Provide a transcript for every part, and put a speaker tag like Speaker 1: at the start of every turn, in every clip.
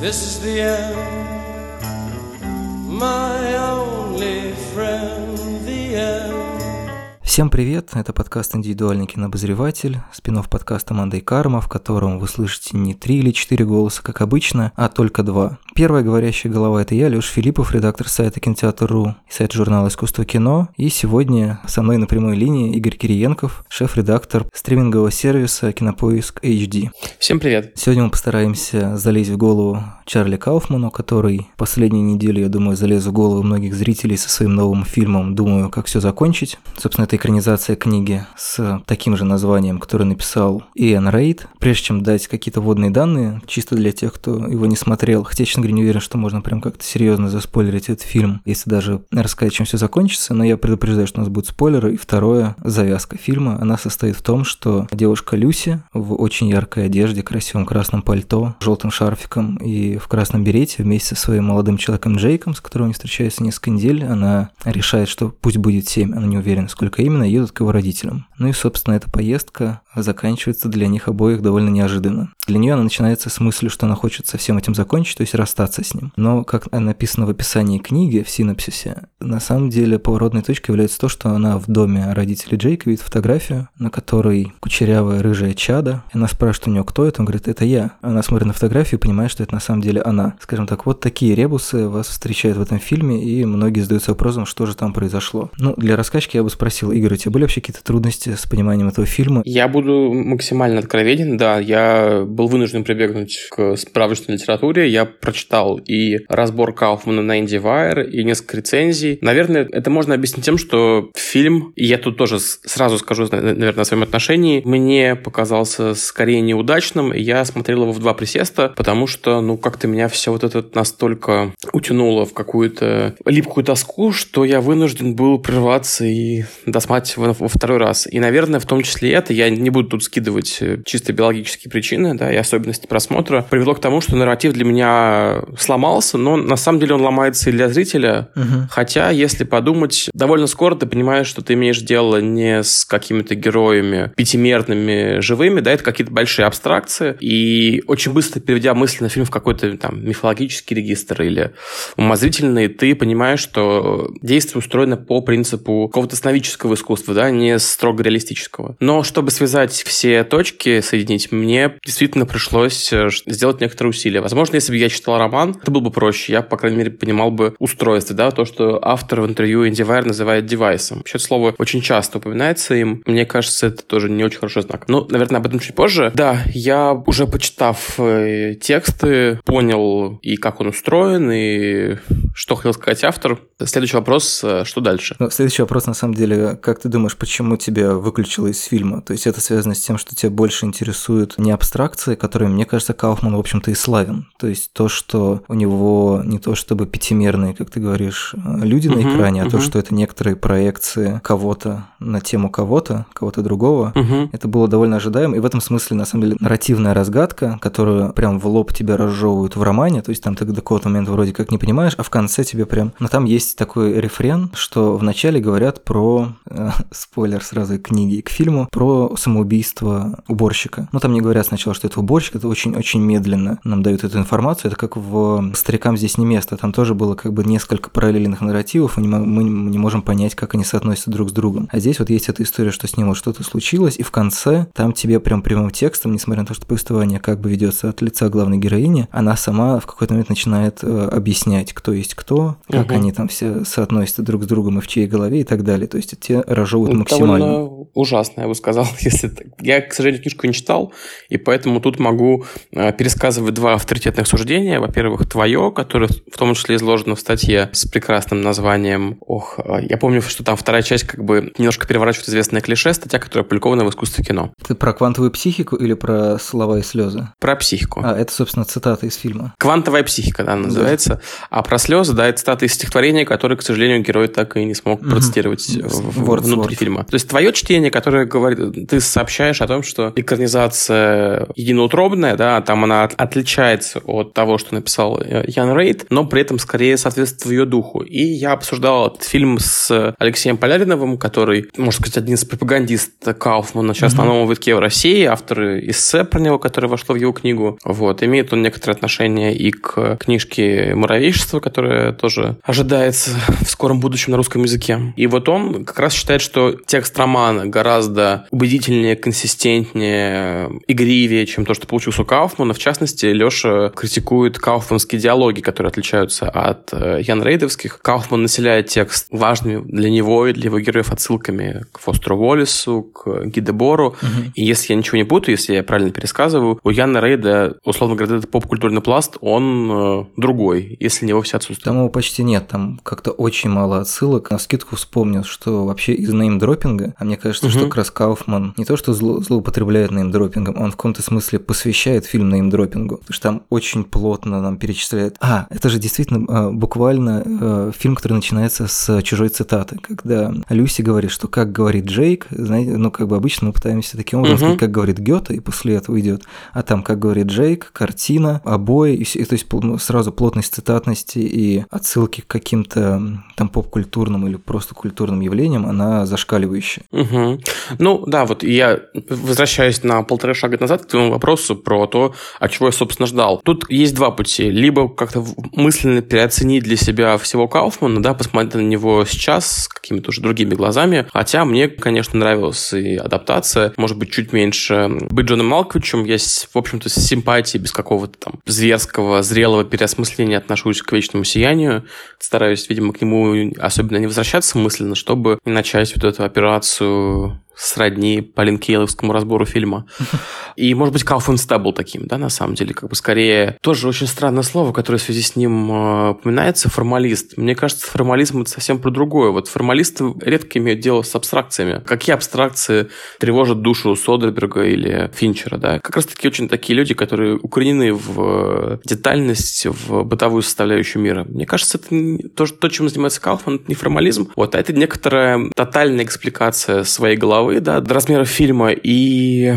Speaker 1: This is the end, my
Speaker 2: Всем привет, это подкаст «Индивидуальный кинообозреватель», спинов подкаста «Мандай Карма», в котором вы слышите не три или четыре голоса, как обычно, а только два. Первая говорящая голова – это я, Лёш Филиппов, редактор сайта Кинотеатр.ру и сайта журнала «Искусство кино». И сегодня со мной на прямой линии Игорь Кириенков, шеф-редактор стримингового сервиса «Кинопоиск HD».
Speaker 3: Всем привет.
Speaker 2: Сегодня мы постараемся залезть в голову Чарли Кауфману, который последнюю неделю, я думаю, залез в голову многих зрителей со своим новым фильмом «Думаю, как все закончить». Собственно, это экранизация книги с таким же названием, который написал Иэн Рейд. Прежде чем дать какие-то водные данные, чисто для тех, кто его не смотрел, хотя, честно говоря, не уверен, что можно прям как-то серьезно заспойлерить этот фильм, если даже рассказать, чем все закончится, но я предупреждаю, что у нас будут спойлеры. И второе, завязка фильма, она состоит в том, что девушка Люси в очень яркой одежде, красивом красном пальто, желтым шарфиком и в красном берете вместе со своим молодым человеком Джейком, с которым они встречаются несколько недель, она решает, что пусть будет 7, она не уверена, сколько именно, едут к его родителям. Ну и, собственно, эта поездка заканчивается для них обоих довольно неожиданно. Для нее она начинается с мысли, что она хочет со всем этим закончить, то есть расстаться с ним. Но, как написано в описании книги, в синопсисе, на самом деле поворотной точкой является то, что она в доме родителей Джейка видит фотографию, на которой кучерявая рыжая чада. Она спрашивает у нее, кто это, он говорит, это я. Она смотрит на фотографию и понимает, что это на самом деле она. Скажем так, вот такие ребусы вас встречают в этом фильме, и многие задаются вопросом, что же там произошло. Ну, для рассказчики я бы спросил, Игорь, у тебя были вообще какие-то трудности с пониманием этого фильма?
Speaker 3: Я буду максимально откровенен, да, я был вынужден прибегнуть к справочной литературе, я прочитал и разбор Кауфмана на IndieWire, и несколько рецензий. Наверное, это можно объяснить тем, что фильм, и я тут тоже сразу скажу, наверное, о своем отношении, мне показался скорее неудачным, я смотрел его в два присеста, потому что, ну, как-то меня все вот это настолько утянуло в какую-то липкую тоску, что я вынужден был прерваться и досматривать его во второй раз. И, наверное, в том числе это, я не буду тут скидывать э, чисто биологические причины, да, и особенности просмотра, привело к тому, что нарратив для меня сломался, но на самом деле он ломается и для зрителя.
Speaker 2: Угу.
Speaker 3: Хотя, если подумать, довольно скоро ты понимаешь, что ты имеешь дело не с какими-то героями пятимерными, живыми, да, это какие-то большие абстракции. И очень быстро, переведя мысль на фильм в какой-то там мифологический регистр или умозрительный, ты понимаешь, что действие устроено по принципу какого-то сновидческого искусства, да, не строго реалистического. Но чтобы связать все точки, соединить, мне действительно пришлось э, сделать некоторые усилия. Возможно, если бы я читал роман, это было бы проще. Я, по крайней мере, понимал бы устройство, да, то, что автор в интервью IndieWire называет девайсом. Вообще, это слово очень часто упоминается им. Мне кажется, это тоже не очень хороший знак. Ну, наверное, об этом чуть позже. Да, я уже почитав э, тексты, понял и как он устроен, и что хотел сказать автор. Следующий вопрос, э, что дальше?
Speaker 2: Ну, следующий вопрос, на самом деле, как ты думаешь, почему тебя выключило из фильма? То есть это связано с тем, что тебя больше интересуют не абстракции, которые, мне кажется, Кауфман, в общем-то, и славен. То есть то, что у него не то чтобы пятимерные, как ты говоришь, люди на экране, а то, что это некоторые проекции кого-то на тему кого-то, кого-то другого. Это было довольно ожидаемо, и в этом смысле, на самом деле, нарративная разгадка, которую прям в лоб тебя разжевывают в романе, то есть там ты до какого-то момента вроде как не понимаешь, а в конце тебе прям... Но там есть такой рефрен, что вначале говорят про... спойлер сразу и к книге, и к фильму, про самоубийство уборщика. Ну, там не говорят сначала, что это уборщик, это очень-очень медленно нам дают эту информацию. Это как в «Старикам здесь не место». Там тоже было как бы несколько параллельных нарративов, и мы не можем понять, как они соотносятся друг с другом. А здесь вот есть эта история, что с ним вот что-то случилось, и в конце там тебе прям прямым текстом, несмотря на то, что повествование как бы ведется от лица главной героини, она сама в какой-то момент начинает э, объяснять, кто есть кто, как
Speaker 3: Мгм.
Speaker 2: они там все соотносятся друг с другом и в чьей голове и так далее. То есть те разжевывают
Speaker 3: Ну,
Speaker 2: максимально.
Speaker 3: Довольно ужасно, я бы сказал, если так. Я, к сожалению, книжку не читал, и поэтому тут могу э, пересказывать два авторитетных суждения. Во-первых, твое, которое в том числе изложено в статье с прекрасным названием. Ох, э, я помню, что там вторая часть как бы немножко переворачивает известное клише, статья, которая опубликована в искусстве кино.
Speaker 2: Ты про квантовую психику или про слова и слезы?
Speaker 3: Про психику.
Speaker 2: А, это, собственно, цитата из фильма.
Speaker 3: Квантовая психика, да, называется. А про слезы да, это цитаты из стихотворения, которые, к сожалению, герой так и не смог процитировать mm-hmm. внутри фильма. То есть твое чтение, которое говорит, ты сообщаешь о том, что экранизация единоутробная, да, там она отличается от того, что написал э, Ян Рейд, но при этом скорее соответствует ее духу. И я обсуждал этот фильм с Алексеем Поляриновым, который, можно сказать, один из пропагандистов Кауфмана сейчас mm-hmm. на новом витке в России, автор эссе про него, которое вошло в его книгу. Вот, имеет он некоторое отношение и к книжке «Муравейшество», которая тоже ожидается в скором будущем на русском языке. И вот он как раз считает, что текст романа гораздо убедительнее, консистентнее, игривее, чем то, что получился у Кауфмана. В частности, Леша критикует кауфманские диалоги, которые отличаются от э, Ян Рейдовских. Кауфман населяет текст важными для него и для его героев отсылками к Фостеру Уоллесу, к Гидебору. Угу. И если я ничего не путаю, если я правильно пересказываю, у Яна Рейда, условно говоря, этот поп-культурный пласт, он э, другой, если не вовсе отсутствует.
Speaker 2: Там его почти нет, там как-то очень мало отсылок. На скидку вспомнил, что вообще из неймдропинга, а мне кажется, угу. что как раз Кауфман не то, что зло, злоупотребляет неймдропингом, он в каком-то смысле посвящает фильм неймдропингу, потому что там очень плотно нам перечисляет. А, это же действительно э, буквально э, фильм, который начинается с чужой цитаты, когда Люси говорит, что как говорит Джейк, знаете, ну как бы обычно мы пытаемся таким образом угу. сказать, как говорит Гёте, и после этого идет, а там, как говорит Джейк, картина, обои, и, и то есть сразу плотность цитатности и отсылки к каким-то там поп-культурным или просто культурным явлениям, она зашкаливающая.
Speaker 3: Угу. Ну да, вот я возвращаюсь на полтора шага назад к твоему вопросу про то, от чего я, собственно, ждал. Тут есть два пути. Либо как-то мысленно переоценить для себя всего Кауфмана, да, посмотреть на него сейчас с какими-то уже другими глазами. Хотя мне, конечно, нравилась и адаптация, может быть, чуть меньше быть Джоном Малковичем. Я, в общем-то, с симпатией, без какого-то там зверского, зрелого переосмысления отношусь к вечному сиянию. Стараюсь, видимо, к нему особенно не возвращаться мысленно, чтобы не начать вот эту операцию сродни Полин Кейловскому разбору фильма. И, может быть, Кауфман-то был таким, да, на самом деле, как бы скорее... Тоже очень странное слово, которое в связи с ним э, упоминается, формалист. Мне кажется, формализм — это совсем про другое. Вот формалисты редко имеют дело с абстракциями. Какие абстракции тревожат душу Содерберга или Финчера, да? Как раз-таки очень такие люди, которые укоренены в детальность, в бытовую составляющую мира. Мне кажется, это то, то чем занимается Кауфман, это не формализм, вот, а это некоторая тотальная экспликация своей головы головы, да, до размера фильма, и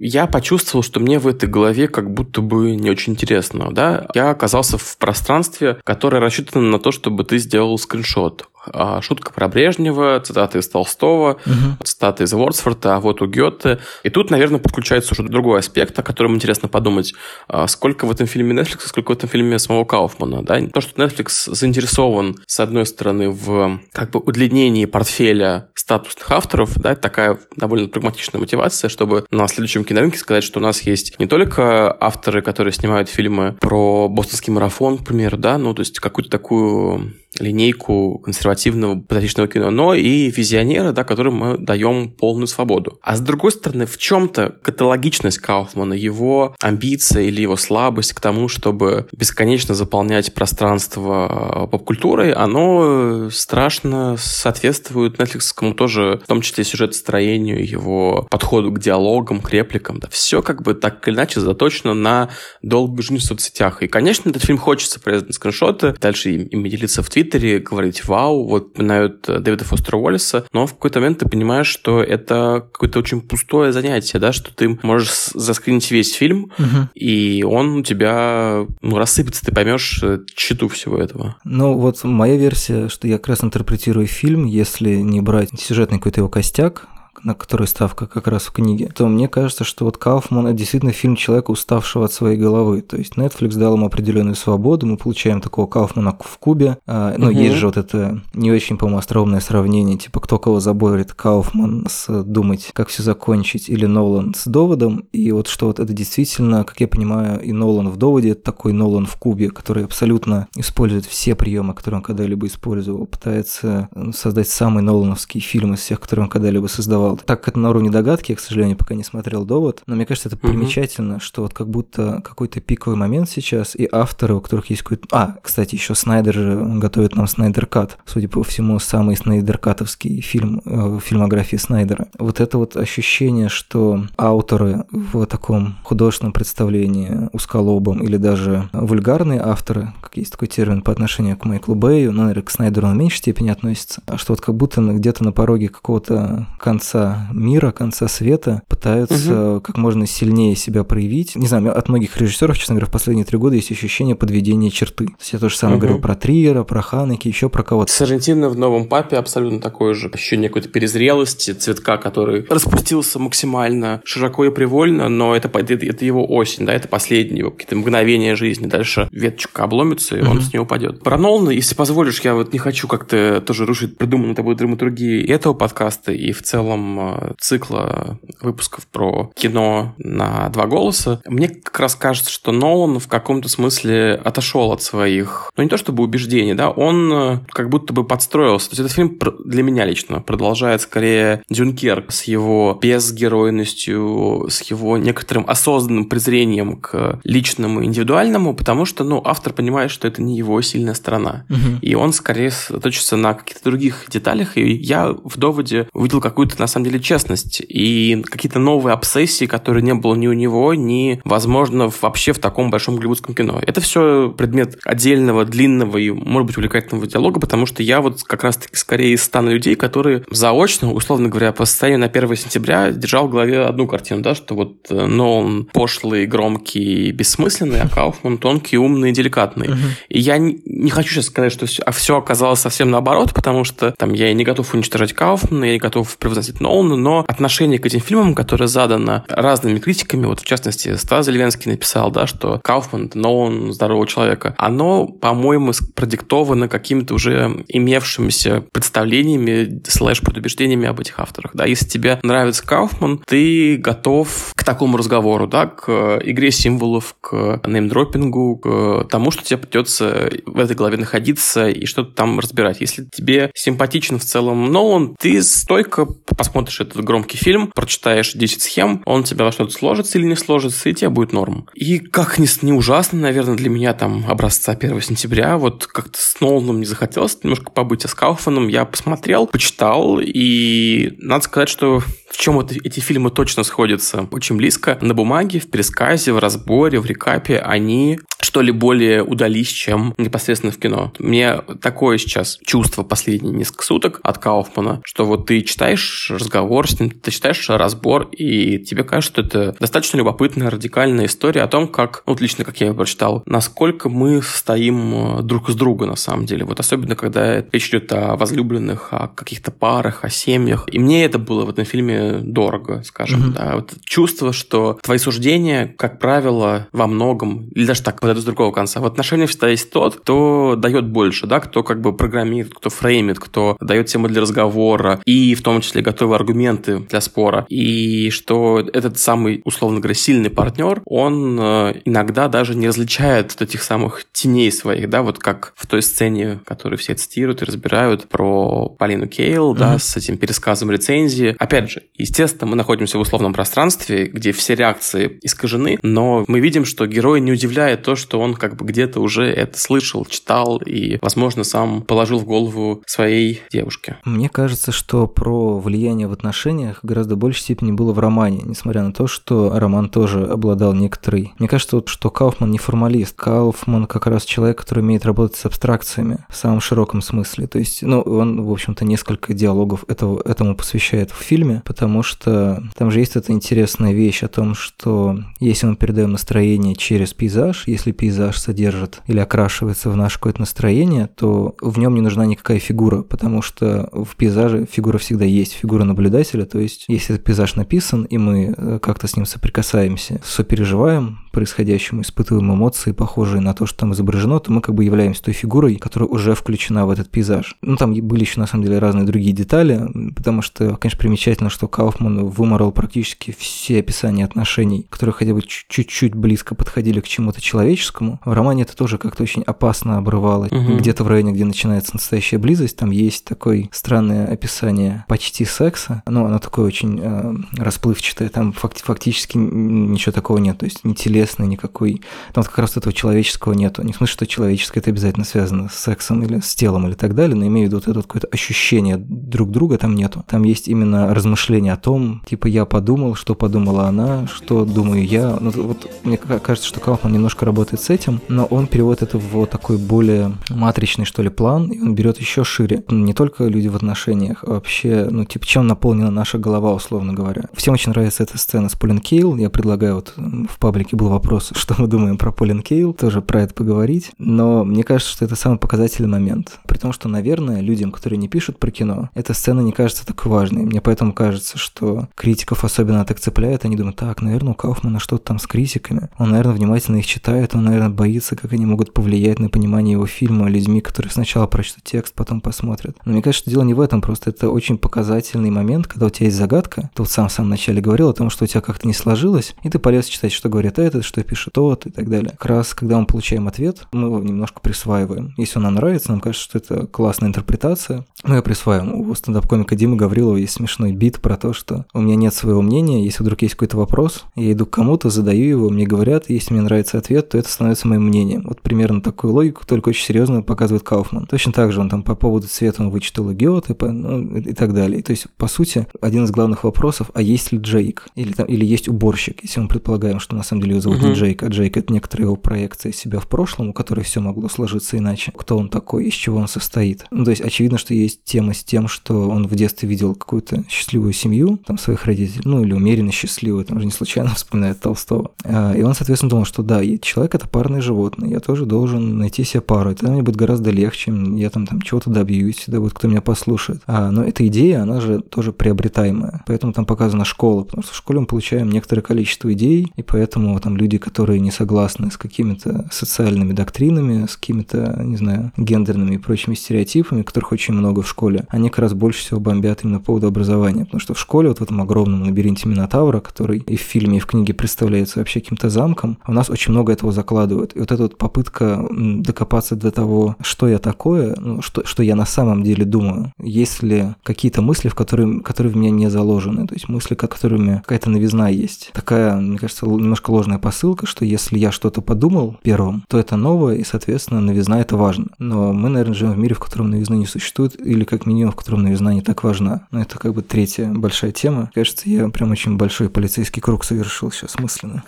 Speaker 3: я почувствовал, что мне в этой голове как будто бы не очень интересно, да. Я оказался в пространстве, которое рассчитано на то, чтобы ты сделал скриншот. А, шутка про Брежнева, цитаты из Толстого, угу. цитаты из Вордсворта, а вот у Гёте. И тут, наверное, подключается уже другой аспект, о котором интересно подумать. А, сколько в этом фильме Netflix, сколько в этом фильме самого Кауфмана. Да? То, что Netflix заинтересован, с одной стороны, в как бы удлинении портфеля статусных авторов, да, такая довольно прагматичная мотивация, чтобы на следующем кинорынке сказать, что у нас есть не только авторы, которые снимают фильмы про бостонский марафон, к примеру, да, ну, то есть какую-то такую линейку консервативного патриотичного кино, но и визионера, да, которым мы даем полную свободу. А с другой стороны, в чем-то каталогичность Кауфмана, его амбиция или его слабость к тому, чтобы бесконечно заполнять пространство поп-культурой, оно страшно соответствует Netflixскому тоже, в том числе сюжетостроению, его подходу к диалогам, к репликам. Да, все как бы так или иначе заточено на долгую жизнь в соцсетях. И, конечно, этот фильм хочется порезать скриншоты, дальше ими делиться в Твиттере, Твиттере говорить «Вау», вот упоминают э, Дэвида Фостера Уоллеса, но в какой-то момент ты понимаешь, что это какое-то очень пустое занятие, да, что ты можешь заскринить весь фильм, угу. и он у тебя ну, рассыпется, ты поймешь читу всего этого.
Speaker 2: Ну, вот моя версия, что я как раз интерпретирую фильм, если не брать сюжетный какой-то его костяк, на которой ставка как раз в книге, то мне кажется, что вот Кауфман – это действительно фильм человека, уставшего от своей головы. То есть Netflix дал ему определенную свободу, мы получаем такого Кауфмана в Кубе. А, ну, угу. есть же вот это не очень, по-моему, остроумное сравнение, типа кто кого заборит, Кауфман с «Думать, как все закончить» или Нолан с «Доводом». И вот что вот это действительно, как я понимаю, и Нолан в «Доводе» – это такой Нолан в Кубе, который абсолютно использует все приемы, которые он когда-либо использовал, пытается создать самый Нолановский фильм из всех, которые он когда-либо создавал сказал. Так как это на уровне догадки, я, к сожалению, пока не смотрел довод, но мне кажется, это
Speaker 3: Мгм.
Speaker 2: примечательно, что вот как будто какой-то пиковый момент сейчас, и авторы, у которых есть какой-то... А, кстати, еще Снайдер же готовит нам Снайдер Кат. Судя по всему, самый Снайдеркатовский фильм э, в фильмографии Снайдера. Вот это вот ощущение, что авторы в таком художественном представлении узколобом или даже вульгарные авторы, как есть такой термин по отношению к Майклу Бэю, но, наверное, к Снайдеру он в меньшей степени относится, а что вот как будто где-то на пороге какого-то конца мира, конца света пытаются как можно сильнее себя проявить. Не знаю, от многих режиссеров, честно говоря, в последние три года есть ощущение подведения черты. То есть я тоже самое
Speaker 3: Мгм.
Speaker 2: говорил про Триера, про Ханеки, еще про кого-то.
Speaker 3: Сарантино в «Новом папе» абсолютно такое же ощущение какой-то перезрелости, цветка, который распустился максимально широко и привольно, но это, это, это его осень, да, это последние его какие-то мгновения жизни. Дальше веточка обломится, и он
Speaker 2: Мгм.
Speaker 3: с нее упадет. Про Нолана, если позволишь, я вот не хочу как-то тоже рушить придуманную тобой драматургии и этого подкаста, и в целом э, цикла выпусков про кино на два голоса. Мне как раз кажется, что Нолан в каком-то смысле отошел от своих, ну не то чтобы убеждений, да, он э, как будто бы подстроился. То есть этот фильм для меня лично продолжает скорее Дюнкерк с его безгеройностью, с его некоторым осознанным презрением к личному, индивидуальному, потому что, ну, автор понимает, что это не его сильная сторона.
Speaker 2: Мгм.
Speaker 3: И он скорее сосредоточится на каких-то других деталях. И я в доводе увидел какую-то, на самом деле, честность и какие-то новые обсессии, которые не было ни у него, ни, возможно, вообще в таком большом голливудском кино. Это все предмет отдельного, длинного и, может быть, увлекательного диалога, потому что я вот как раз-таки скорее из стана людей, которые заочно, условно говоря, по состоянию на 1 сентября держал в голове одну картину, да, что вот э, Нолан пошлый, громкий, бессмысленный, а Кауфман тонкий, умный, деликатный. И я не, не хочу сейчас сказать, что все, а все оказалось совсем наоборот, потому что там я и не готов уничтожать Кауфмана, я не готов превозносить Нолана, но отношение к этим фильмам, которое задано разными критиками, вот в частности Стас Зеленский написал, да, что Кауфман Нолан здорового человека, оно, по-моему, продиктовано какими-то уже имевшимися представлениями слэш предубеждениями об этих авторах. Да, если тебе нравится Кауфман, ты готов к такому разговору, да, к игре символов, к неймдропингу, к тому, что тебе придется в этой главе находиться и что-то там разбирать. Если тебе симпатичен в целом Нолан, ты стойко посмотришь этот громкий фильм, прочитаешь 10 схем, он тебя во что-то сложится или не сложится, и тебе будет норм. И как ни, не ужасно, наверное, для меня там образца 1 сентября, вот как-то с Ноланом не захотелось немножко побыть, а с Кауфманом я посмотрел, почитал, и надо сказать, что в чем вот эти фильмы точно сходятся очень близко. На бумаге, в пересказе, в разборе, в рекапе они что ли более удались, чем непосредственно в кино. Мне такое сейчас чувство последние несколько суток от Кауфмана, что вот ты читаешь разговор с ним, ты читаешь разбор, и тебе кажется, что это достаточно любопытная, радикальная история о том, как, ну, вот лично, как я ее прочитал, насколько мы стоим э, друг с друга на самом деле. Вот особенно, когда речь идет о возлюбленных, о каких-то парах, о семьях. И мне это было в этом фильме дорого, скажем.
Speaker 2: Мгм.
Speaker 3: Да. Вот чувство, что твои суждения, как правило, во многом, или даже так, подойду с другого конца, в отношениях всегда есть тот, кто дает больше, да, кто как бы программирует, кто фреймит, кто дает темы для разговора, и в том числе готовые аргументы для спора. И что этот самый, условно говоря, сильный партнер, он э, иногда даже не различает вот этих самых теней своих, да, вот как в той сцене, которую все цитируют и разбирают про Полину Кейл, да,
Speaker 2: Мгм.
Speaker 3: с этим пересказом рецензии. Опять же, естественно, мы находимся в условном пространстве, где все реакции искажены, но мы видим, что герой не удивляет то, что он как бы где-то уже это слышал, читал и, возможно, сам положил в голову своей девушке.
Speaker 2: Мне кажется, что про влияние в отношениях гораздо большей степени было в романе, несмотря на то, что роман тоже обладал некоторой... Мне кажется, вот, что Кауфман не формалист. Кауфман как раз человек, который умеет работать с абстракциями в самом широком смысле. То есть, ну, он, в общем-то, несколько диалогов этого, этому посвящает в фильме, потому что там же есть эта интересная вещь о том, что если мы передаем настроение через пейзаж, если пейзаж содержит или окрашивается в наше какое-то настроение, то в нем не нужна никакая фигура, потому что в пейзаже фигура всегда есть, фигура наблюдателя, то есть если этот пейзаж написан, и мы э, как-то с ним соприкасаемся, сопереживаем, происходящему, испытываем эмоции, похожие на то, что там изображено, то мы как бы являемся той фигурой, которая уже включена в этот пейзаж. Ну, там были еще, на самом деле, разные другие детали, потому что, конечно, примечательно, что Кауфман выморал практически все описания отношений, которые хотя бы чуть-чуть близко подходили к чему-то человеческому. В романе это тоже как-то очень опасно обрывало. Угу. Где-то в районе, где начинается настоящая близость, там есть такое странное описание почти секса, но оно такое очень э, расплывчатое, там факти- фактически ничего такого нет, то есть ни телесной никакой, там вот как раз этого человеческого нету. Не в смысле, что человеческое это обязательно связано с сексом или с телом или так далее, но имею в виду вот это какое-то ощущение друг друга там нету. Там есть именно размышления о том, типа я подумал, что подумала она, что думаю я. Ну, вот мне кажется, что Кауфман немножко работает с этим, но он переводит это в вот такой более матричный, что ли, план, и он берет еще шире. Не только люди в отношениях, а вообще, ну, типа, чем наполнена наша голова, условно говоря. Всем очень нравится эта сцена с Полин Кейл. Я предлагаю, вот в паблике был вопрос, что мы думаем про Полин Кейл, тоже про это поговорить. Но мне кажется, что это самый показательный момент. При том, что, наверное, людям, которые не пишут про кино, эта сцена не кажется такой важной. Мне поэтому кажется, что критиков особенно так цепляет, они думают, так, наверное, у Кауфмана что-то там с критиками. Он, наверное, внимательно их читает, он, наверное, боится, как они могут повлиять на понимание его фильма людьми, которые сначала прочтут текст, потом посмотрят. Но мне кажется, что дело не в этом, просто это очень показательный момент, когда у тебя есть загадка. Ты вот сам в самом начале говорил о том, что у тебя как-то не сложилось, и ты полез читать, что говорит этот, что пишет тот и так далее. Как раз, когда мы получаем ответ, мы его немножко присваиваем. Если он нам нравится, нам кажется, что это классная интерпретация, мы ее присваиваем. У стендап-комика Димы Гаврилова есть смешной бит про то, что у меня нет своего мнения, если вдруг есть какой-то вопрос, я иду к кому-то, задаю его, мне говорят, если мне нравится ответ, то это становится моим мнением. Вот примерно такую логику, только очень серьезно показывает Кауфман. Точно так же он там по поводу цвета он вычитал и Гёте, ну, и так далее. То есть, по сути, один из главных вопросов, а есть ли Джейк? Или, там, или есть уборщик, если мы предполагаем, что на самом деле его зовут uh-huh. не Джейк, а Джейк – это некоторая его проекция себя в прошлом, у которой все могло сложиться иначе. Кто он такой, из чего он состоит? Ну, то есть, очевидно, что есть тема с тем, что он в детстве видел какую-то счастливую семью, там, своих родителей, ну, или умеренно счастливую, там же не случайно вспоминает Толстого. А, и он, соответственно, думал, что да, человек – это парное животное, я тоже должен найти себе пару, и тогда мне будет гораздо легче, я там, там чего-то добьюсь, всегда будет кто меня послушает. А, но эта идея, она же тоже приобретаемая, поэтому там показана школа, потому что в школе мы получаем некоторое количество идей, и поэтому там люди, которые не согласны с какими-то социальными доктринами, с какими-то, не знаю, гендерными и прочими стереотипами, которых очень много в школе, они как раз больше всего бомбят именно по поводу образования, потому что в школе вот в этом огромном лабиринте Минотавра, который и в фильме, и в книге представляется вообще каким-то замком, у нас очень много этого закладывают. И вот эта вот попытка докопаться до того, что я такое, ну, что, что я на самом деле думаю, есть ли какие-то мысли, в которые, которые в меня не заложены, то есть мысли, которыми какая-то новизна есть. Такая, мне кажется, немножко ложная посылка, что если я что-то подумал первым, то это новое, и, соответственно, новизна это важно. Но мы, наверное, живем в мире, в котором новизны не существует, или как минимум, в котором новизна не так важна. Но это как бы третья большая тема. Кажется, я прям очень большой полицейский круг совершил сейчас мысленно.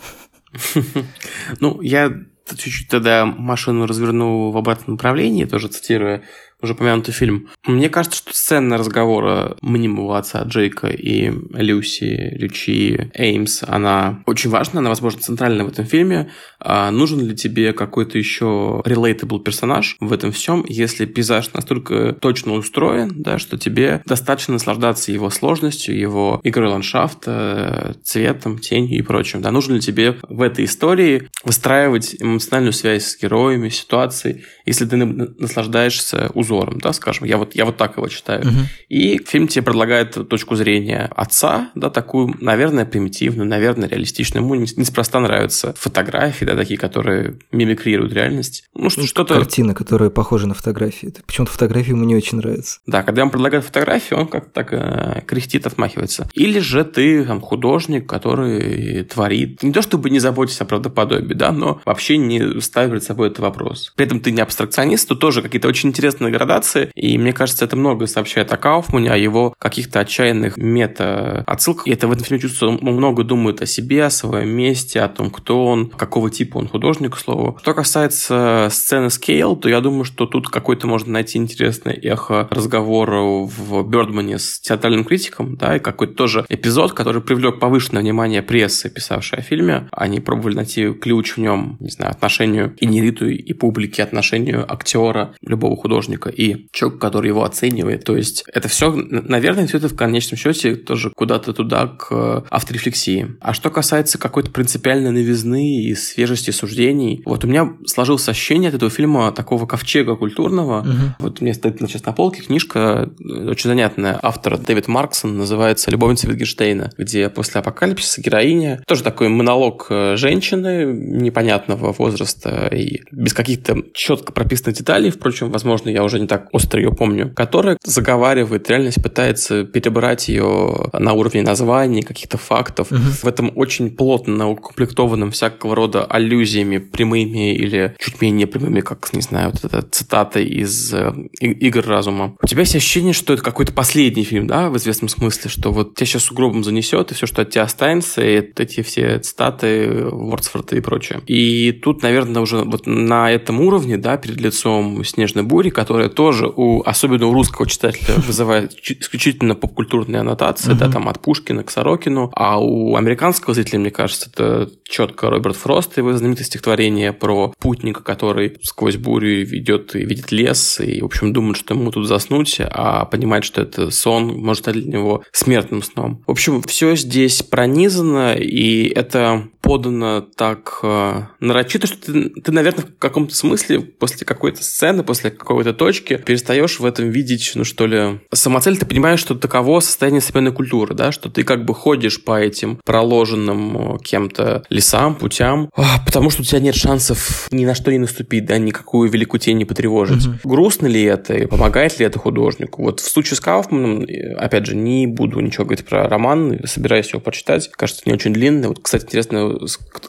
Speaker 3: Ну, я чуть-чуть тогда машину разверну в обратном направлении, тоже цитируя уже упомянутый фильм. Мне кажется, что сцена разговора мнимого отца Джейка и Люси, Лючи, Эймс, она очень важна, она, возможно, центральная в этом фильме. А нужен ли тебе какой-то еще relatable персонаж в этом всем, если пейзаж настолько точно устроен, да, что тебе достаточно наслаждаться его сложностью, его игрой ландшафта, цветом, тенью и прочим. Да, нужно ли тебе в этой истории выстраивать эмоциональную связь с героями, ситуацией, если ты наслаждаешься узором, да, скажем. Я вот, я вот так его читаю. Угу. И фильм тебе предлагает точку зрения отца, да, такую, наверное, примитивную, наверное, реалистичную. Ему неспроста нравятся фотографии, да, такие, которые мимикрируют реальность.
Speaker 2: Ну, что, что-то... Картины, которые похожи на фотографии. Почему-то фотографии ему не очень нравятся.
Speaker 3: Да, когда ему предлагают фотографии, он как-то так э, кряхтит, отмахивается. Или же ты там художник, который творит. Не то чтобы не заботиться о правдоподобии, да, но вообще не ставит перед собой этот вопрос. При этом ты не абстракционист, то тоже какие-то очень интересные градации, и мне кажется, это много сообщает о Кауфмане, о его каких-то отчаянных мета-отсылках. И это в этом фильме чувствуется, он много думает о себе, о своем месте, о том, кто он, какого типа он художник, к слову. Что касается сцены скейл, то я думаю, что тут какой-то можно найти интересное эхо разговора в Бёрдмане с театральным критиком, да, и какой-то тоже эпизод, который привлек повышенное внимание прессы, писавшей о фильме. Они пробовали найти ключ в нем, не знаю, отношению и нериту, и публики, отношению актера, любого художника и человека, который его оценивает. То есть это все, наверное, все это в конечном счете тоже куда-то туда к авторефлексии. А что касается какой-то принципиальной новизны и свежести суждений, вот у меня сложилось ощущение от этого фильма такого ковчега культурного. Угу. Вот у меня стоит сейчас на полке книжка э, очень занятная. Автор Дэвид Марксон называется «Любовница Витгенштейна», где после апокалипсиса героиня тоже такой монолог э, женщины непонятного возраста и без каких-то четко прописанных деталей, впрочем, возможно, я уже не так остро ее помню, которая заговаривает реальность, пытается перебрать ее на уровне названий, каких-то фактов. Угу. В этом очень плотно укомплектованном всякого рода аллюзиями прямыми или чуть менее прямыми, как, не знаю, вот эта цитата из э, «Игр разума». У тебя есть ощущение, что это какой-то последний фильм, да, в известном смысле, что вот тебя сейчас угробом занесет, и все, что от тебя останется, и эти все цитаты Вордсфорда и прочее. И тут, наверное, уже вот на этом уровне, да, перед лицом «Снежной бури», которая тоже, у, особенно у русского читателя, вызывает исключительно попкультурные аннотации, да, там от Пушкина к Сорокину, а у американского зрителя, мне кажется, это четко Роберт Фрост, его знаменитое стихотворение про путника, который сквозь бурю идет и видит лес, и, в общем, думает, что ему тут заснуть, а понимает, что это сон, может стать для него смертным сном. В общем, все здесь пронизано, и это подано так э, нарочито, что ты, ты, наверное, в каком-то смысле после какой-то сцены, после какой-то точки перестаешь в этом видеть, ну что ли, самоцель, ты понимаешь, что таково состояние современной культуры, да, что ты как бы ходишь по этим проложенным э, кем-то лесам, путям, потому что у тебя нет шансов ни на что не наступить, да, никакую великую тень не потревожить. Угу. Грустно ли это и помогает ли это художнику? Вот в случае с Кауфманом, опять же, не буду ничего говорить про роман, собираюсь его прочитать, кажется, не очень длинный. Вот, кстати, интересно,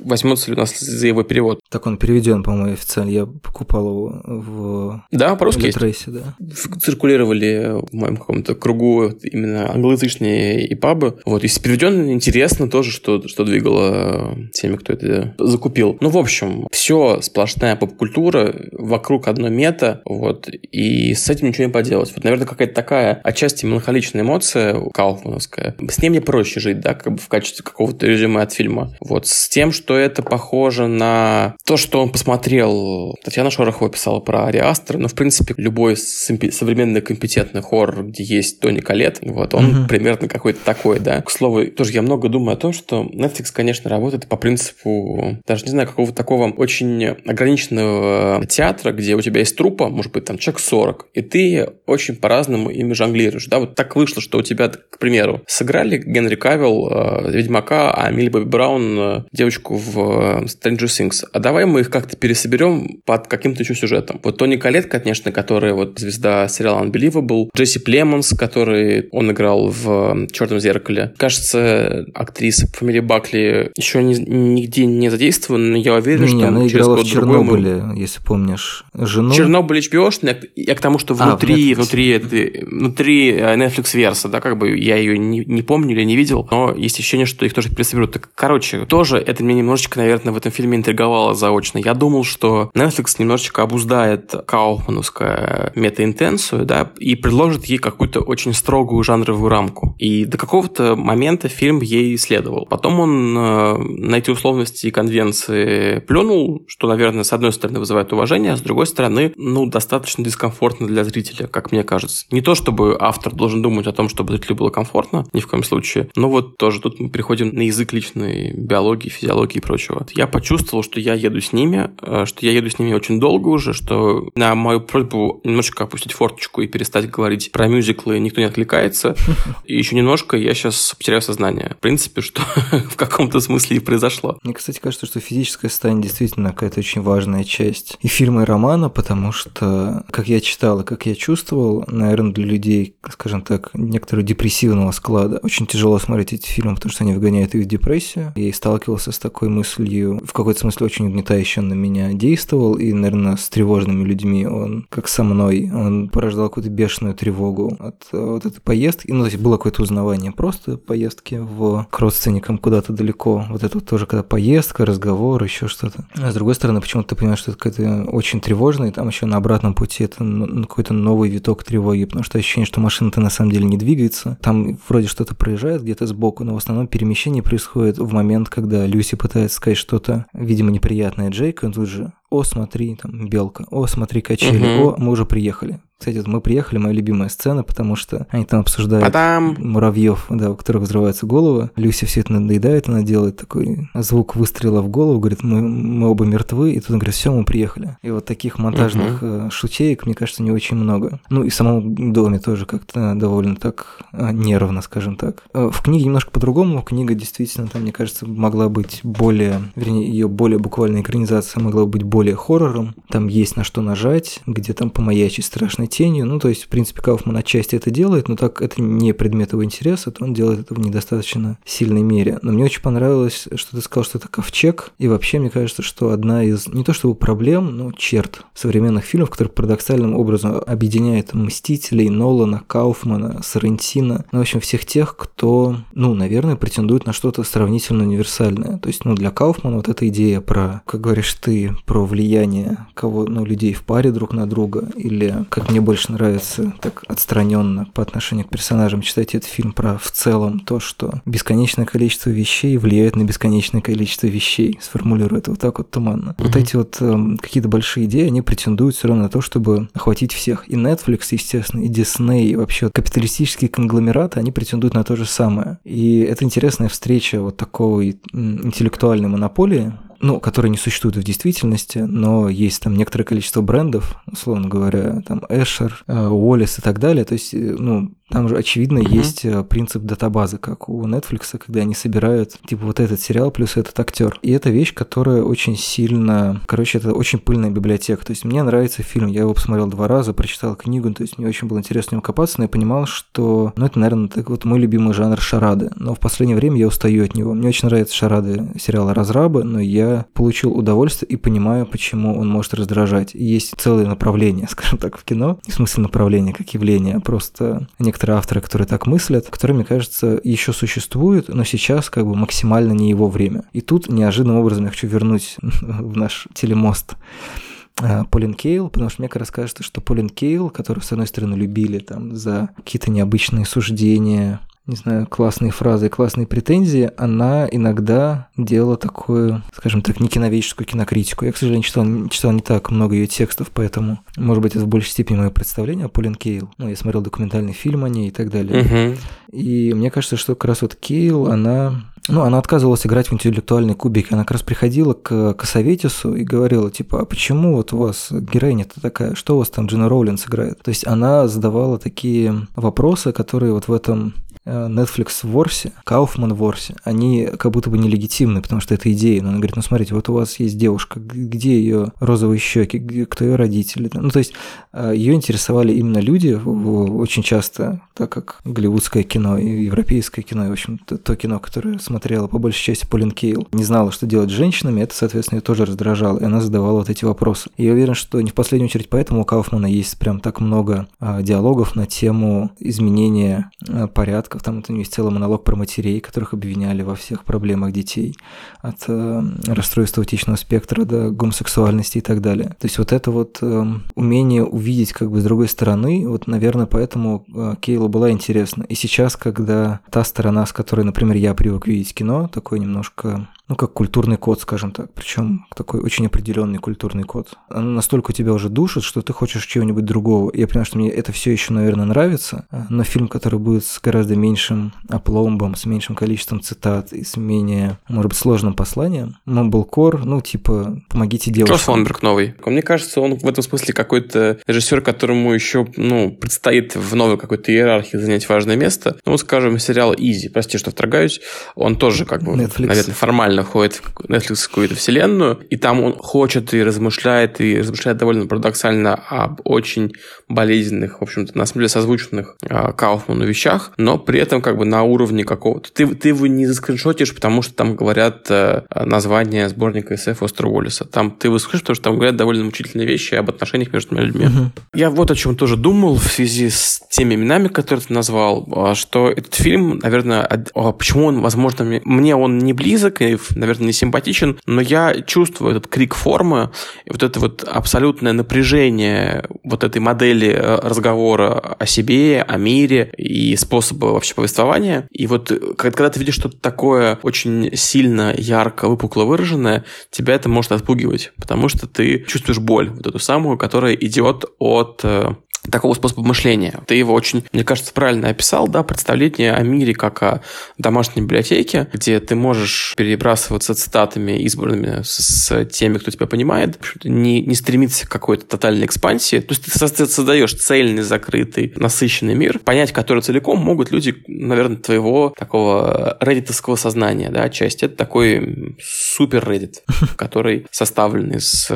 Speaker 3: возьмется ли у нас за его перевод.
Speaker 2: Так он переведен, по-моему, официально. Я покупал его в
Speaker 3: да, по-русски
Speaker 2: Литресе, да.
Speaker 3: Циркулировали в моем каком-то кругу именно англоязычные и пабы. Вот, если переведен, интересно тоже, что, что двигало теми, кто это закупил. Ну, в общем, все сплошная поп-культура, вокруг одно мета, вот, и с этим ничего не поделать. Вот, наверное, какая-то такая отчасти меланхоличная эмоция кауфмановская. С ней мне проще жить, да, как бы в качестве какого-то резюме от фильма. Вот, с тем, что это похоже на то, что он посмотрел. Татьяна Шорохова писала про Ари Астер, но, в принципе, любой современный компетентный хоррор, где есть Тони Калет, вот, он угу. примерно какой-то такой, да. К слову, тоже я много думаю о том, что Netflix, конечно, работает по принципу, даже не знаю, какого-то такого очень ограниченного театра, где у тебя есть трупа, может быть, там человек 40, и ты очень по-разному ими жонглируешь, да, вот так вышло, что у тебя, к примеру, сыграли Генри Кавилл, э, Ведьмака, а Милли Бобби Браун, э, девочку в э, Stranger Things, а давай мы их как-то пересоберем под каким-то еще сюжетом. Вот Тони Калет, конечно, которая вот звезда сериала Unbelievable, Джесси Племонс, который он играл в «Черном зеркале». Кажется, актриса по фамилии Бакли еще ни, нигде не задействована, но я уверен,
Speaker 2: не,
Speaker 3: что
Speaker 2: она
Speaker 3: через
Speaker 2: играла в Чернобыле, мы... если помнишь, жену.
Speaker 3: Чернобыль HBO, я к тому, что
Speaker 2: А,
Speaker 3: внутри,
Speaker 2: в
Speaker 3: внутри, внутри э, Netflix верса, да, как бы я ее не, не помню или не видел, но есть ощущение, что их тоже пересоберут. Так, короче, тоже это мне немножечко, наверное, в этом фильме интриговало заочно. Я думал, что Netflix немножечко обуздает кауфмановскую метаинтенцию, да, и предложит ей какую-то очень строгую жанровую рамку. И до какого-то момента фильм ей следовал. Потом он э, на эти условности и конвенции плюнул, что, наверное, с одной стороны вызывает уважение, а с другой стороны, ну, достаточно дискомфортно для зрителя, как мне кажется. Не то, чтобы автор должен думать о том, чтобы зрителю было комфортно, ни в коем случае, но вот тоже тут мы переходим на язык личной биологии, физиологии и прочего. Я почувствовал, что я еду с ними, э, что я еду с ними очень долго уже, что на мою просьбу немножечко опустить форточку и перестать говорить про мюзиклы никто не откликается. И еще немножко я сейчас потеряю сознание. В принципе, что в каком-то смысле и произошло.
Speaker 2: Мне, кстати, кажется, что физическое состояние действительно какая-то очень важная часть и фильма, и романа, потому что, как я читал и как я чувствовал, наверное, для людей, скажем так, некоторого депрессивного склада очень тяжело смотреть эти фильмы, потому что они вгоняют их в депрессию. И сталкивался с такой мыслью, в какой-то смысле очень угнетающе на меня действовал, и, наверное, с тревожными людьми он, как со мной, он порождал какую-то бешеную тревогу от э, вот этой поездки. Ну, то есть было какое-то узнавание просто поездки в, к родственникам куда-то далеко. Вот это вот тоже когда поездка, разговор, еще что-то. А с другой стороны, почему-то ты понимаешь, что это какой-то очень тревожный. Там еще на обратном пути это какой-то новый виток тревоги, потому что ощущение, что машина-то на самом деле не двигается. Там вроде что-то проезжает где-то сбоку, но в основном перемещение происходит в момент, когда Люси пытается сказать что-то, видимо, неприятное Джейку, он тут же «О, смотри, там, белка, о, смотри, качели, угу. о, мы уже приехали». Кстати, мы приехали, моя любимая сцена, потому что они там обсуждают
Speaker 3: Потом...
Speaker 2: муравьев, да, у которых взрывается голова. Люси все это надоедает, она делает такой звук выстрела в голову, говорит, мы, мы оба мертвы, и тут он говорит, все, мы приехали. И вот таких монтажных угу. шутеек, мне кажется, не очень много. Ну и в самом доме тоже как-то довольно так э, нервно, скажем так. Э, в книге немножко по-другому. Книга действительно, там, мне кажется, могла быть более, вернее, ее более буквальная экранизация могла быть более хоррором. Там есть на что нажать, где там помаячить страшной тенью. Ну, то есть, в принципе, Кауфман отчасти это делает, но так это не предмет его интереса, то он делает это в недостаточно сильной мере. Но мне очень понравилось, что ты сказал, что это ковчег. И вообще, мне кажется, что одна из, не то чтобы проблем, но черт современных фильмов, которые парадоксальным образом объединяет Мстителей, Нолана, Кауфмана, Сарантино, ну, в общем, всех тех, кто, ну, наверное, претендует на что-то сравнительно универсальное. То есть, ну, для Кауфмана вот эта идея про, как говоришь ты, про влияние кого, ну, людей в паре друг на друга, или, как мне мне больше нравится так отстраненно по отношению к персонажам читать этот фильм про в целом то, что бесконечное количество вещей влияет на бесконечное количество вещей. Сформулирую это вот так вот туманно. Mm-hmm. Вот эти вот э, какие-то большие идеи, они претендуют все равно на то, чтобы охватить всех. И Netflix, естественно, и Disney, и вообще капиталистические конгломераты, они претендуют на то же самое. И это интересная встреча вот такой интеллектуальной монополии, ну, которые не существуют в действительности, но есть там некоторое количество брендов, условно говоря, там Эшер, Уоллес и так далее. То есть, э, ну, там же, очевидно, mm-hmm. есть э, принцип датабазы, как у Netflix, когда они собирают, типа, вот этот сериал плюс этот актер. И это вещь, которая очень сильно... Короче, это очень пыльная библиотека. То есть мне нравится фильм, я его посмотрел два раза, прочитал книгу, то есть мне очень было интересно в нем копаться, но я понимал, что, ну, это, наверное, так вот мой любимый жанр шарады. Но в последнее время я устаю от него. Мне очень нравятся шарады сериала «Разрабы», но я получил удовольствие и понимаю, почему он может раздражать. И есть целое направление, скажем так, в кино. В смысле направления как явление, а просто некоторые некоторые авторы, которые так мыслят, которые, мне кажется, еще существуют, но сейчас как бы максимально не его время. И тут неожиданным образом я хочу вернуть в наш телемост э, Полин Кейл, потому что мне как раз кажется, что Полин Кейл, которую, с одной стороны, любили там за какие-то необычные суждения, не знаю, классные фразы, классные претензии, она иногда делала такую, скажем так, не киноведческую кинокритику. Я, к сожалению, читал, читал не так много ее текстов, поэтому, может быть, это в большей степени мое представление о Полин Кейл. Ну, я смотрел документальный фильм о ней и так далее. И мне кажется, что как раз вот Кейл, она ну, она отказывалась играть в интеллектуальный кубик. Она как раз приходила к Косоветису и говорила, типа, а почему вот у вас героиня-то такая? Что у вас там Джина Роулинс играет? То есть она задавала такие вопросы, которые вот в этом Netflix в Ворсе, Кауфман в Ворсе, они как будто бы нелегитимны, потому что это идея. Но она говорит, ну смотрите, вот у вас есть девушка, где ее розовые щеки, кто ее родители? Ну то есть э, ее интересовали именно люди очень часто, так как голливудское кино и европейское кино, и, в общем, то, то кино, которое смотрела по большей части Полин Кейл, не знала, что делать с женщинами, это, соответственно, ее тоже раздражало, и она задавала вот эти вопросы. И я уверен, что не в последнюю очередь поэтому у Кауфмана есть прям так много а, диалогов на тему изменения порядка Марков, там это у него есть целый монолог про матерей, которых обвиняли во всех проблемах детей, от э, расстройства аутичного спектра до гомосексуальности и так далее. То есть вот это вот э, умение увидеть как бы с другой стороны, вот, наверное, поэтому э, Кейлу была интересна. И сейчас, когда та сторона, с которой, например, я привык видеть кино, такой немножко ну, как культурный код, скажем так, причем такой очень определенный культурный код. Оно настолько тебя уже душит, что ты хочешь чего-нибудь другого. Я понимаю, что мне это все еще, наверное, нравится, но фильм, который будет с гораздо меньшим опломбом, с меньшим количеством цитат и с менее, может быть, сложным посланием, Мумблкор, ну, типа, помогите девушкам.
Speaker 3: Класс Лонберг новый. Мне кажется, он в этом смысле какой-то режиссер, которому еще, ну, предстоит в новой какой-то иерархии занять важное место. Ну, скажем, сериал «Изи», прости, что вторгаюсь, он тоже, как бы, Netflix. наверное, формально реально входит в Netflix какую-то вселенную, и там он хочет и размышляет, и размышляет довольно парадоксально об очень болезненных, в общем-то, на самом деле созвучных э, Кауфману вещах, но при этом как бы на уровне какого-то... Ты, ты его не заскриншотишь, потому что там говорят э, название сборника SF Остро Уоллеса. Там ты его слышишь, потому что там говорят довольно мучительные вещи об отношениях между людьми. Uh-huh. Я вот о чем тоже думал в связи с теми именами, которые ты назвал, что этот фильм, наверное, почему он, возможно, мне он не близок, и наверное, не симпатичен, но я чувствую этот крик формы, вот это вот абсолютное напряжение вот этой модели э, разговора о себе, о мире и способа вообще повествования. И вот когда ты видишь что-то такое очень сильно, ярко, выпукло выраженное, тебя это может отпугивать, потому что ты чувствуешь боль, вот эту самую, которая идет от э, такого способа мышления. Ты его очень, мне кажется, правильно описал, да, представление о мире как о домашней библиотеке, где ты можешь перебрасываться цитатами избранными с, с теми, кто тебя понимает, не, не стремиться к какой-то тотальной экспансии. То есть ты создаешь цельный, закрытый, насыщенный мир, понять который целиком могут люди, наверное, твоего такого реддитовского сознания, да, часть. Это такой супер Reddit, который составлен из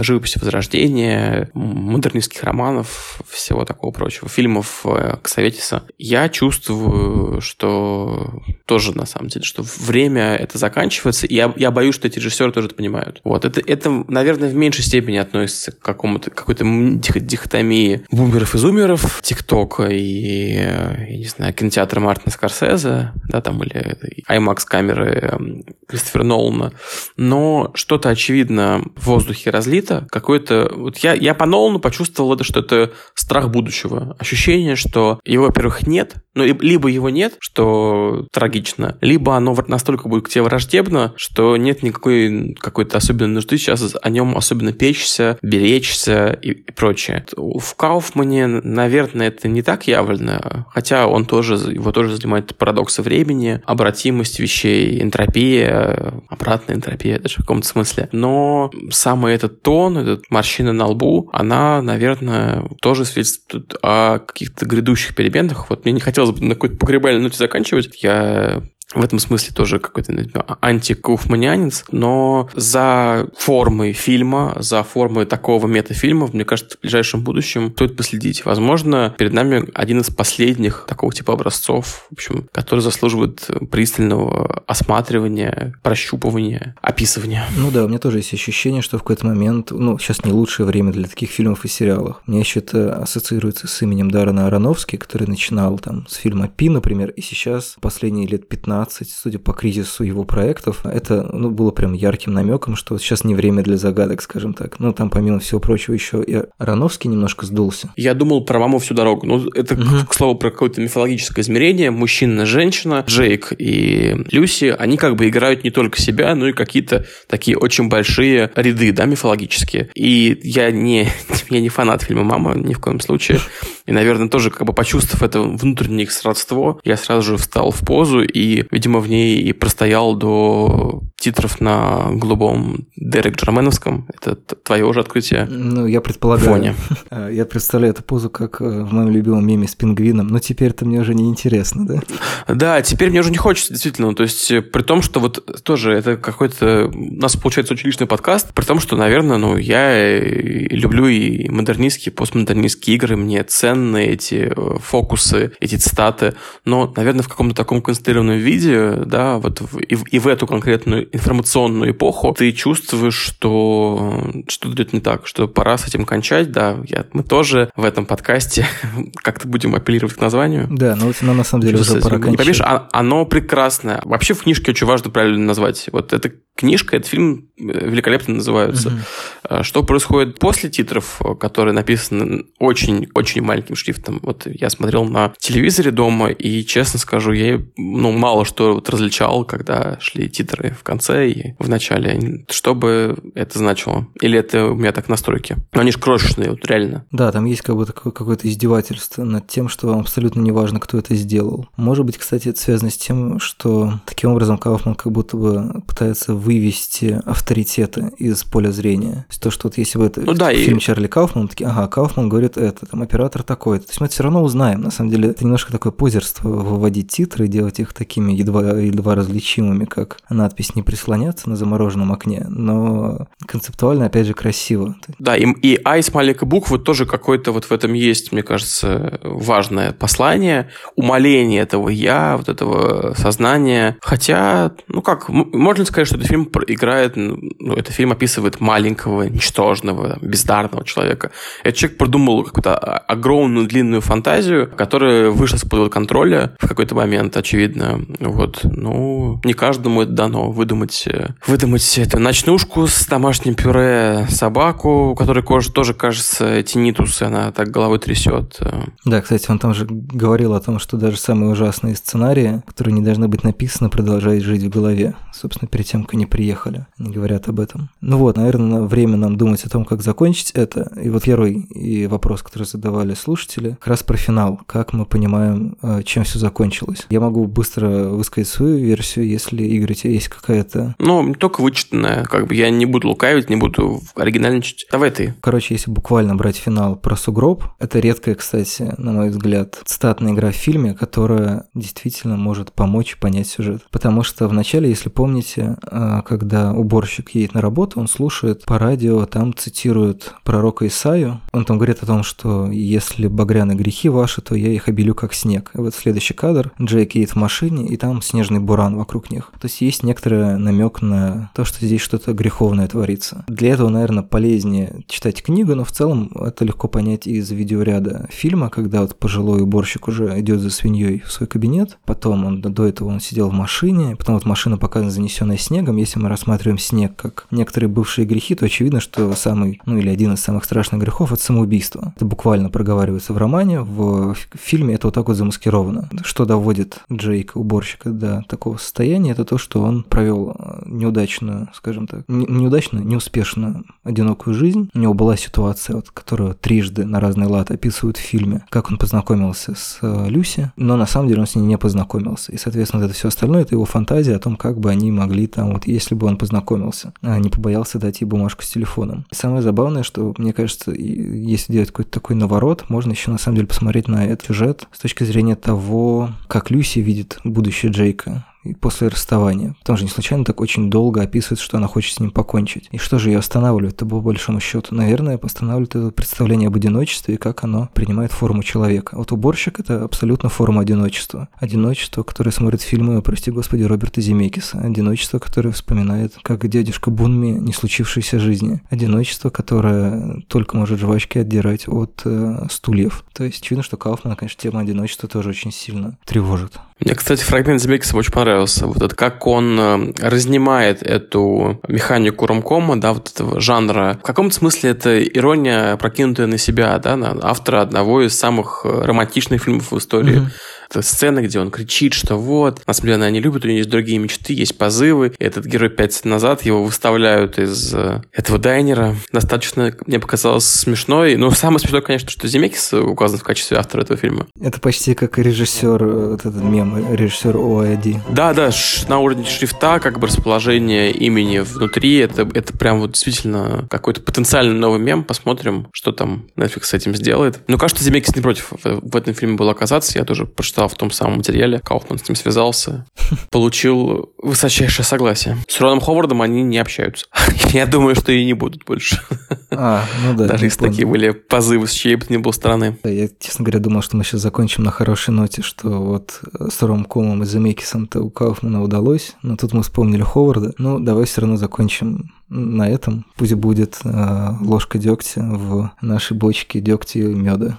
Speaker 3: живописи Возрождения, модернистских романов, романов, всего такого прочего, фильмов э, Ксаветиса, я чувствую, что тоже, на самом деле, что время это заканчивается, и я, я боюсь, что эти режиссеры тоже это понимают. Вот, это, это, наверное, в меньшей степени относится к какому-то, какой-то дихотомии бумеров и зумеров, ТикТока и, я не знаю, кинотеатра Мартина Скорсезе, да, там, или IMAX камеры Кристофера Нолана, но что-то, очевидно, в воздухе разлито, какой-то... Вот я, я по Нолану почувствовал это, что это страх будущего. Ощущение, что его, во-первых, нет, ну, либо его нет, что трагично, либо оно настолько будет к тебе враждебно, что нет никакой какой-то особенной нужды сейчас о нем особенно печься, беречься и, и прочее. В Кауфмане, наверное, это не так явлено, хотя он тоже, его тоже занимает парадоксы времени, обратимость вещей, энтропия, обратная энтропия даже в каком-то смысле. Но самый этот тон, этот морщина на лбу, она, наверное, тоже свидетельствует о каких-то грядущих переменах. Вот мне не хотелось бы на какой-то погребальной ноте заканчивать. Я в этом смысле тоже какой-то антикауфманянец, но за формой фильма, за формой такого метафильма, мне кажется, в ближайшем будущем стоит последить. Возможно, перед нами один из последних такого типа образцов, в общем, который заслуживает пристального осматривания, прощупывания, описывания.
Speaker 2: Ну да, у меня тоже есть ощущение, что в какой-то момент, ну, сейчас не лучшее время для таких фильмов и сериалов. Мне еще это ассоциируется с именем Дарана Аронофски, который начинал там с фильма «Пи», например, и сейчас последние лет 15 20, судя по кризису его проектов, это ну, было прям ярким намеком, что сейчас не время для загадок, скажем так. Ну, там, помимо всего прочего, еще и Ароновский немножко сдулся.
Speaker 3: Я думал про маму всю дорогу. Ну, это, угу. к слову, про какое-то мифологическое измерение. Мужчина-женщина, Джейк и Люси, они как бы играют не только себя, но и какие-то такие очень большие ряды, да, мифологические. И я не, я не фанат фильма «Мама» ни в коем случае. И, наверное, тоже как бы почувствовав это внутреннее их сродство, я сразу же встал в позу и, видимо, в ней и простоял до титров на голубом Дерек Джерменовском. Это твое уже открытие
Speaker 2: Ну, я предполагаю. Фоне. А, я представляю эту позу как э, в моем любимом меме с пингвином, но теперь это мне уже не интересно, да?
Speaker 3: Да, теперь мне уже не хочется, действительно. То есть, э, при том, что вот тоже это какой-то... У нас получается очень личный подкаст, при том, что, наверное, ну, я люблю и модернистские, и постмодернистские игры, мне ценны эти э, фокусы, эти цитаты, но, наверное, в каком-то таком концентрированном виде, да, вот в, и, в, и в эту конкретную информационную эпоху, ты чувствуешь, что что-то идет не так, что пора с этим кончать, да, я, мы тоже в этом подкасте как-то будем апеллировать к названию.
Speaker 2: Да, но ну, на самом деле уже пора кончать. Не
Speaker 3: поверишь, а, оно прекрасное. Вообще в книжке очень важно правильно назвать. Вот эта книжка, этот фильм э, великолепно называются. Угу. Что происходит после титров, которые написаны очень-очень маленьким шрифтом. Вот я смотрел на телевизоре дома, и, честно скажу, я ну, мало что вот различал, когда шли титры в конце и в начале. Что бы это значило? Или это у меня так настройки? Но они же крошечные, вот реально.
Speaker 2: Да, там есть как будто какое-то издевательство над тем, что вам абсолютно не важно, кто это сделал. Может быть, кстати, это связано с тем, что таким образом Кауфман как будто бы пытается вывести авторитеты из поля зрения. То есть то, что вот если бы это ну, да, фильм и... Чарли Кауфман, такие, ага, Кауфман говорит это, там оператор такой-то. То есть мы это все равно узнаем. На самом деле это немножко такое позерство выводить титры, делать их такими едва, едва различимыми, как надпись не прислоняться на замороженном окне, но концептуально, опять же, красиво.
Speaker 3: Да, и, и А с маленькой буквы тоже какое-то вот в этом есть, мне кажется, важное послание, умоление этого я, вот этого сознания. Хотя, ну как, можно сказать, что этот фильм играет, ну, этот фильм описывает маленького, ничтожного, бездарного человека. Этот человек придумал какой-то огромный неосновательную длинную фантазию, которая вышла из-под контроля в какой-то момент, очевидно. Вот. Ну, не каждому это дано выдумать, э, выдумать эту ночнушку с домашним пюре, собаку, у которой кожа тоже, кажется, тинитус, она так головой трясет.
Speaker 2: Да, кстати, он там же говорил о том, что даже самые ужасные сценарии, которые не должны быть написаны, продолжают жить в голове. Собственно, перед тем, как они приехали, они говорят об этом. Ну вот, наверное, время нам думать о том, как закончить это. И вот первый и вопрос, который задавали слушатели, как раз про финал. Как мы понимаем, э, чем все закончилось. Я могу быстро высказать свою версию, если, Игорь, у тебя есть какая-то...
Speaker 3: Ну, только вычитанная. Как бы я не буду лукавить, не буду оригинальничать. Давай ты.
Speaker 2: Короче, если буквально брать финал про сугроб, это редкая, кстати, на мой взгляд, статная игра в фильме, которая действительно может помочь понять сюжет. Потому что вначале, если помните, э, когда уборщик едет на работу, он слушает по радио, там цитируют пророка Исаю. Он там говорит о том, что если багряны грехи ваши, то я их обелю как снег. И вот следующий кадр. Джейк едет в машине, и там снежный буран вокруг них. То есть есть некоторый намек на то, что здесь что-то греховное творится. Для этого, наверное, полезнее читать книгу, но в целом это легко понять из видеоряда фильма, когда вот пожилой уборщик уже идет за свиньей в свой кабинет, потом он до этого он сидел в машине, потом вот машина показана занесенная снегом. Если мы рассматриваем снег как некоторые бывшие грехи, то очевидно, что самый, ну или один из самых страшных грехов – это самоубийство. Это буквально проговаривается в романе, в фильме это вот так вот замаскировано. Что доводит Джейка, уборщика, до такого состояния, это то, что он провел э, неудачную, скажем так, неудачную, неуспешную одинокую жизнь. У него была ситуация, вот, которую трижды на разный лад описывают в фильме, как он познакомился с э, Люси, но на самом деле он с ней не познакомился. И, соответственно, это все остальное – это его фантазия о том, как бы они могли там, вот если бы он познакомился, а не побоялся дать ей бумажку с телефоном. И самое забавное, что, мне кажется, если делать какой-то такой наворот, можно еще на самом деле посмотреть на этот сюжет с точки зрения того, как Люси видит будущее Джейка и после расставания. Потому что не случайно так очень долго описывает, что она хочет с ним покончить. И что же ее останавливает? Это по большому счету, наверное, останавливает это представление об одиночестве и как оно принимает форму человека. Вот уборщик — это абсолютно форма одиночества. Одиночество, которое смотрит фильмы, прости господи, Роберта Земекиса. Одиночество, которое вспоминает, как дядюшка Бунми не случившейся жизни. Одиночество, которое только может жвачки отдирать от э, стульев. То есть очевидно, что Кауфмана, конечно, тема одиночества тоже очень сильно тревожит.
Speaker 3: Мне, кстати, фрагмент Земекиса очень понравился. Вот это как он э, разнимает эту механику ромкома, да, вот этого жанра. В каком-то смысле это ирония, прокинутая на себя, да, на автора одного из самых э, романтичных фильмов в истории. Mm-hmm сцены, где он кричит, что вот, на самом деле она не любит, у нее есть другие мечты, есть позывы. И этот герой пять лет назад его выставляют из э, этого дайнера. Достаточно, мне показалось, смешной. Но самое смешное, конечно, что Земекис указан в качестве автора этого фильма.
Speaker 2: Это почти как режиссер, э, вот этот мем, режиссер ОАД.
Speaker 3: Да, да, на уровне шрифта, как бы расположение имени внутри, это, это прям вот действительно какой-то потенциальный новый мем. Посмотрим, что там Netflix с этим сделает. Но кажется, Земекис не против в этом фильме был оказаться. Я тоже прочитал в том самом материале. Кауфман с ним связался, получил высочайшее согласие. С Роном Ховардом они не общаются. Я думаю, что и не будут больше.
Speaker 2: А, ну да.
Speaker 3: Даже если такие были позывы с чьей бы ни был стороны.
Speaker 2: Я, честно говоря, думал, что мы сейчас закончим на хорошей ноте, что вот с Ромкомом и Замекисом-то у Кауфмана удалось, но тут мы вспомнили Ховарда. Ну, давай все равно закончим на этом. Пусть будет э, ложка дегтя в нашей бочке дегтя и меда.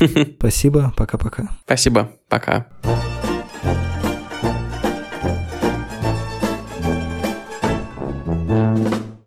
Speaker 2: Спасибо, пока-пока.
Speaker 3: Спасибо, пока.